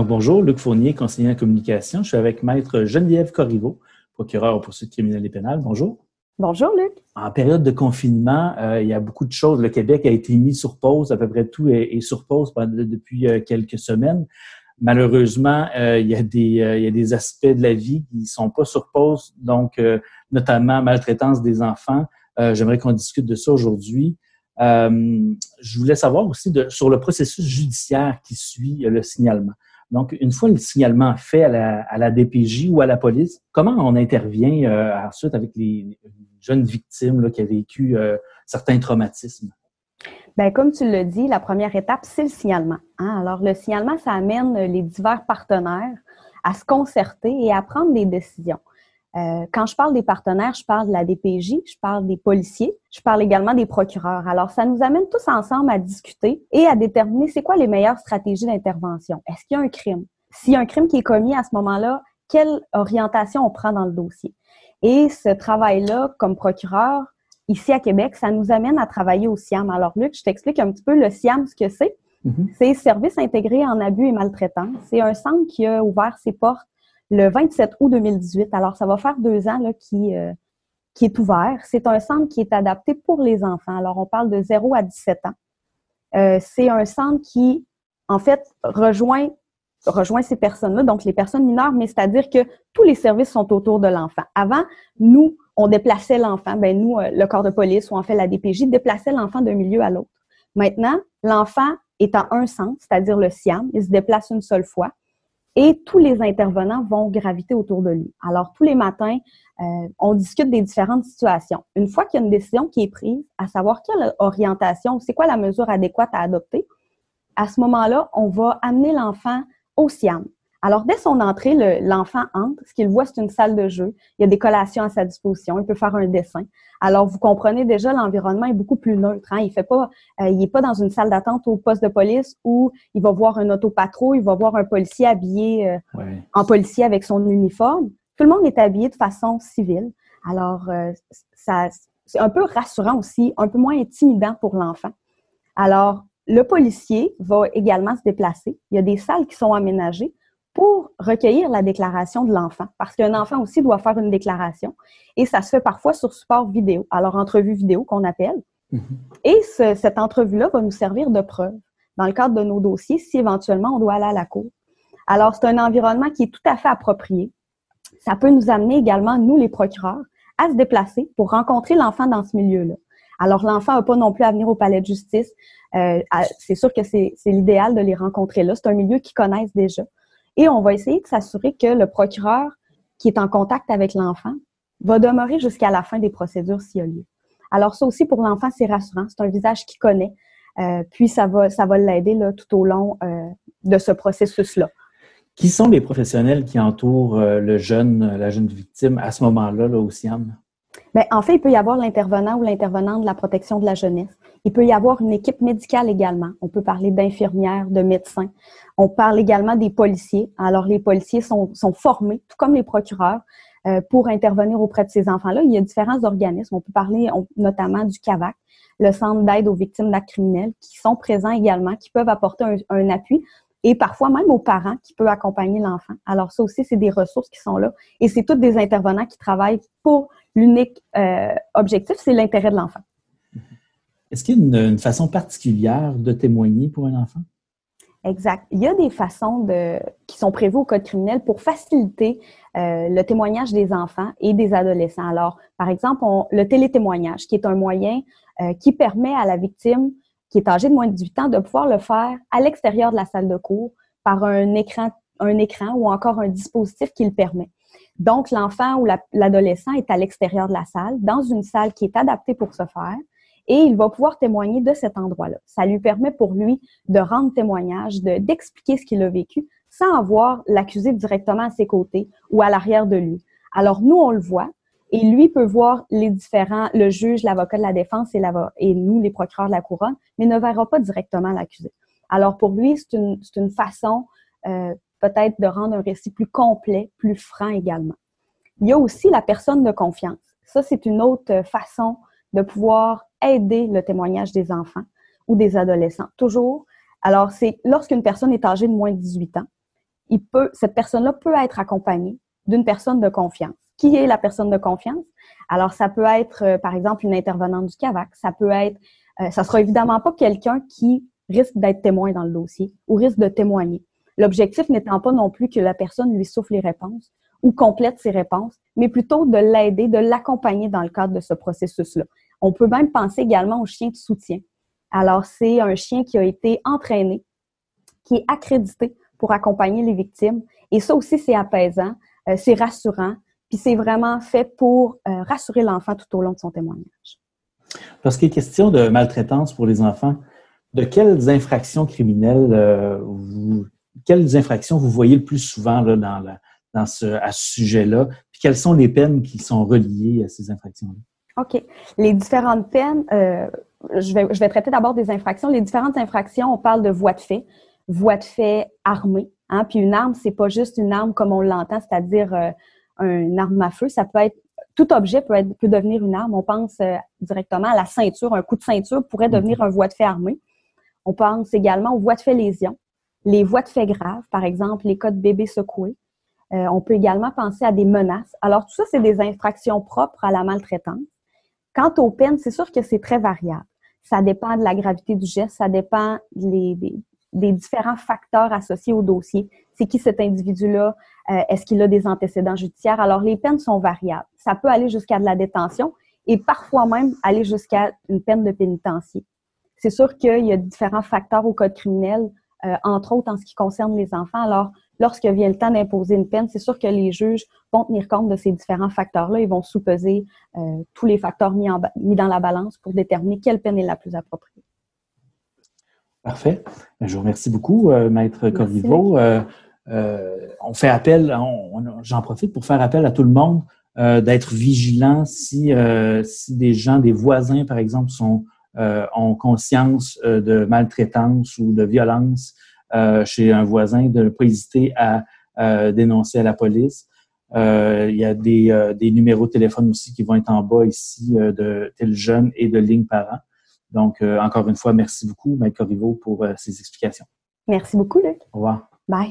Donc, bonjour, Luc Fournier, conseiller en communication. Je suis avec Maître Geneviève Corriveau, procureur aux poursuites criminelles et pénales. Bonjour. Bonjour, Luc. En période de confinement, euh, il y a beaucoup de choses. Le Québec a été mis sur pause. À peu près tout est, sur pause depuis euh, quelques semaines. Malheureusement, euh, il, y a des, il y a des aspects de la vie qui ne sont pas sur pause, donc notamment maltraitance des enfants. J'aimerais qu'on discute de ça aujourd'hui. je voulais savoir aussi de, sur le processus judiciaire qui suit le signalement. Donc, une fois le signalement fait à la, DPJ ou à la police, comment on intervient euh, ensuite avec les jeunes victimes qui ont vécu euh, certains traumatismes? Bien, comme tu l'as dit, la première étape, c'est le signalement. Hein? Alors, le signalement, ça amène les divers partenaires à se concerter et à prendre des décisions. Euh, quand je parle des partenaires, je parle de la DPJ, je parle des policiers, je parle également des procureurs. Alors, ça nous amène tous ensemble à discuter et à déterminer c'est quoi les meilleures stratégies d'intervention. Est-ce qu'il y a un crime? S'il y a un crime qui est commis à ce moment-là, quelle orientation on prend dans le dossier? Et ce travail-là, comme procureur, ici à Québec, ça nous amène à travailler au SIAM. Alors, Luc, je t'explique un petit peu le SIAM, ce que c'est. Mm-hmm. C'est Service intégré en abus et maltraitance. C'est un centre qui a ouvert ses portes le 27 août 2018. Alors, ça va faire deux ans là, qui, euh, qui est ouvert. C'est un centre qui est adapté pour les enfants. Alors, on parle de 0 à 17 ans. Euh, c'est un centre qui, en fait, rejoint, rejoint ces personnes-là, donc les personnes mineures, mais c'est-à-dire que tous les services sont autour de l'enfant. Avant, nous, on déplaçait l'enfant. Ben nous, euh, le corps de police ou en fait la DPJ déplaçait l'enfant d'un milieu à l'autre. Maintenant, l'enfant est en un centre, c'est-à-dire le SIAM. Il se déplace une seule fois et tous les intervenants vont graviter autour de lui. Alors, tous les matins, euh, on discute des différentes situations. Une fois qu'il y a une décision qui est prise, à savoir quelle orientation, c'est quoi la mesure adéquate à adopter, à ce moment-là, on va amener l'enfant au SIAM. Alors, dès son entrée, l'enfant entre. Ce qu'il voit, c'est une salle de jeu. Il y a des collations à sa disposition. Il peut faire un dessin. Alors, vous comprenez déjà, l'environnement est beaucoup plus neutre. Hein. Il fait pas, euh, il est pas dans une salle d'attente au poste de police où il va voir un autopatrouille, il va voir un policier habillé euh, en policier avec son uniforme. Tout le monde est habillé de façon civile. Alors, euh, ça, c'est un peu rassurant aussi, un peu moins intimidant pour l'enfant. Alors, le policier va également se déplacer. Il y a des salles qui sont aménagées pour recueillir la déclaration de l'enfant, parce qu'un enfant aussi doit faire une déclaration, et ça se fait parfois sur support vidéo, alors entrevue vidéo qu'on appelle. Mm-hmm. Et cette entrevue-là va nous servir de preuve dans le cadre de nos dossiers si éventuellement on doit aller à la cour. Alors, c'est un environnement qui est tout à fait approprié. Ça peut nous amener également, nous les procureurs, à se déplacer pour rencontrer l'enfant dans ce milieu-là. Alors, l'enfant n'a pas non plus à venir au palais de justice. Euh, c'est sûr que c'est l'idéal de les rencontrer là. C'est un milieu qu'ils connaissent déjà. Et on va essayer de s'assurer que le procureur qui est en contact avec l'enfant va demeurer jusqu'à la fin des procédures s'il y a lieu. Alors ça aussi pour l'enfant c'est rassurant, c'est un visage qu'il connaît, euh, puis ça va ça va l'aider tout au long euh, de ce processus là. Qui sont les professionnels qui entourent euh, la jeune victime à ce moment-là là? Bien, en il peut y avoir l'intervenant ou l'intervenante de la protection de la jeunesse. Il peut y avoir une équipe médicale également. On peut parler d'infirmières, de médecins. On parle également des policiers. Alors, les policiers sont, formés, tout comme les procureurs, euh, pour intervenir auprès de ces enfants-là. Il y a différents organismes. On peut parler notamment du CAVAC, le Centre d'aide aux victimes d'actes criminels, qui sont présents également, qui peuvent apporter un appui et parfois même aux parents qui peuvent accompagner l'enfant. Alors ça aussi, c'est des ressources qui sont là et c'est tous des intervenants qui travaillent pour l'unique euh, objectif, c'est l'intérêt de l'enfant. Est-ce qu'il y a une, façon particulière de témoigner pour un enfant? Exact. Il y a des façons de, qui sont prévues au code criminel pour faciliter euh, le témoignage des enfants et des adolescents. Alors, par exemple, le télétémoignage, qui est un moyen euh, qui permet à la victime qui est âgée de moins de 18 ans de pouvoir le faire à l'extérieur de la salle de cours par un écran, un écran ou encore un dispositif qui le permet. Donc, l'enfant ou l'adolescent est à l'extérieur de la salle, dans une salle qui est adaptée pour ce faire, et il va pouvoir témoigner de cet endroit-là. Ça lui permet pour lui de rendre témoignage, d'expliquer ce qu'il a vécu sans avoir l'accusé directement à ses côtés ou à l'arrière de lui. Alors, nous, on le voit, et lui peut voir les différents, le juge, l'avocat de la défense et, nous, les procureurs de la couronne, mais ne verra pas directement l'accusé. Alors, pour lui, c'est une, façon euh, peut-être de rendre un récit plus complet, plus franc également. Il y a aussi la personne de confiance. Ça, c'est une autre façon de pouvoir aider le témoignage des enfants ou des adolescents. Toujours. Alors, c'est lorsqu'une personne est âgée de moins de 18 ans cette personne-là peut être accompagnée d'une personne de confiance. Qui est la personne de confiance? Alors, ça peut être, euh, par exemple, une intervenante du CAVAC. Ça peut être, euh, ça sera évidemment pas quelqu'un qui risque d'être témoin dans le dossier ou risque de témoigner. L'objectif n'étant pas non plus que la personne lui souffle les réponses ou complète ses réponses, mais plutôt de l'aider, de l'accompagner dans le cadre de ce processus-là. On peut même penser également au chien de soutien. Alors, c'est un chien qui a été entraîné, qui est accrédité pour accompagner les victimes. Et ça aussi, c'est apaisant, euh, c'est rassurant, puis c'est vraiment fait pour euh, rassurer l'enfant tout au long de son témoignage. Lorsqu'il est question de maltraitance pour les enfants, de quelles infractions criminelles, euh, vous, quelles infractions vous voyez le plus souvent là, dans, dans ce, à ce sujet-là? Puis quelles sont les peines qui sont reliées à ces infractions-là? OK. Les différentes peines, je, vais, je vais traiter d'abord des infractions. Les différentes infractions, on parle de voie de fait voie de fait armée. Hein? Puis une arme, c'est pas juste une arme comme on l'entend, c'est-à-dire euh, une arme à feu. Ça peut être tout objet peut, être, peut devenir une arme. On pense euh, directement à la ceinture. Un coup de ceinture pourrait mhm. devenir un voie de fait armé. On pense également aux voies de fait lésions, les voies de fait graves, par exemple les cas de bébés secoués. Euh, on peut également penser à des menaces. Alors, tout ça, c'est des infractions propres à la maltraitance. Quant aux peines, c'est sûr que c'est très variable. Ça dépend de la gravité du geste, ça dépend des, des différents facteurs associés au dossier. C'est qui cet individu-là? Euh, est-ce qu'il a des antécédents judiciaires? Alors, les peines sont variables. Ça peut aller jusqu'à de la détention et parfois même aller jusqu'à une peine de pénitencier. C'est sûr qu'il y a différents facteurs au code criminel, euh, entre autres en ce qui concerne les enfants. Alors, lorsque vient le temps d'imposer une peine, c'est sûr que les juges vont tenir compte de ces différents facteurs-là. Ils vont sous-peser euh, tous les facteurs mis, en, mis dans la balance pour déterminer quelle peine est la plus appropriée. Parfait. Je vous remercie beaucoup, euh, Maître Corriveau. Euh, euh, on fait appel, j'en profite pour faire appel à tout le monde d'être vigilant si, si des gens, des voisins, par exemple, sont, ont conscience de maltraitance ou de violence chez un voisin, de ne pas hésiter à dénoncer à la police. il y a des, des numéros de téléphone aussi qui vont être en bas ici de tel jeune et de ligne parent. Donc, euh, encore une fois, merci beaucoup, Maître Corriveau, pour euh, ces explications. Merci beaucoup, Luc. Au revoir. Bye.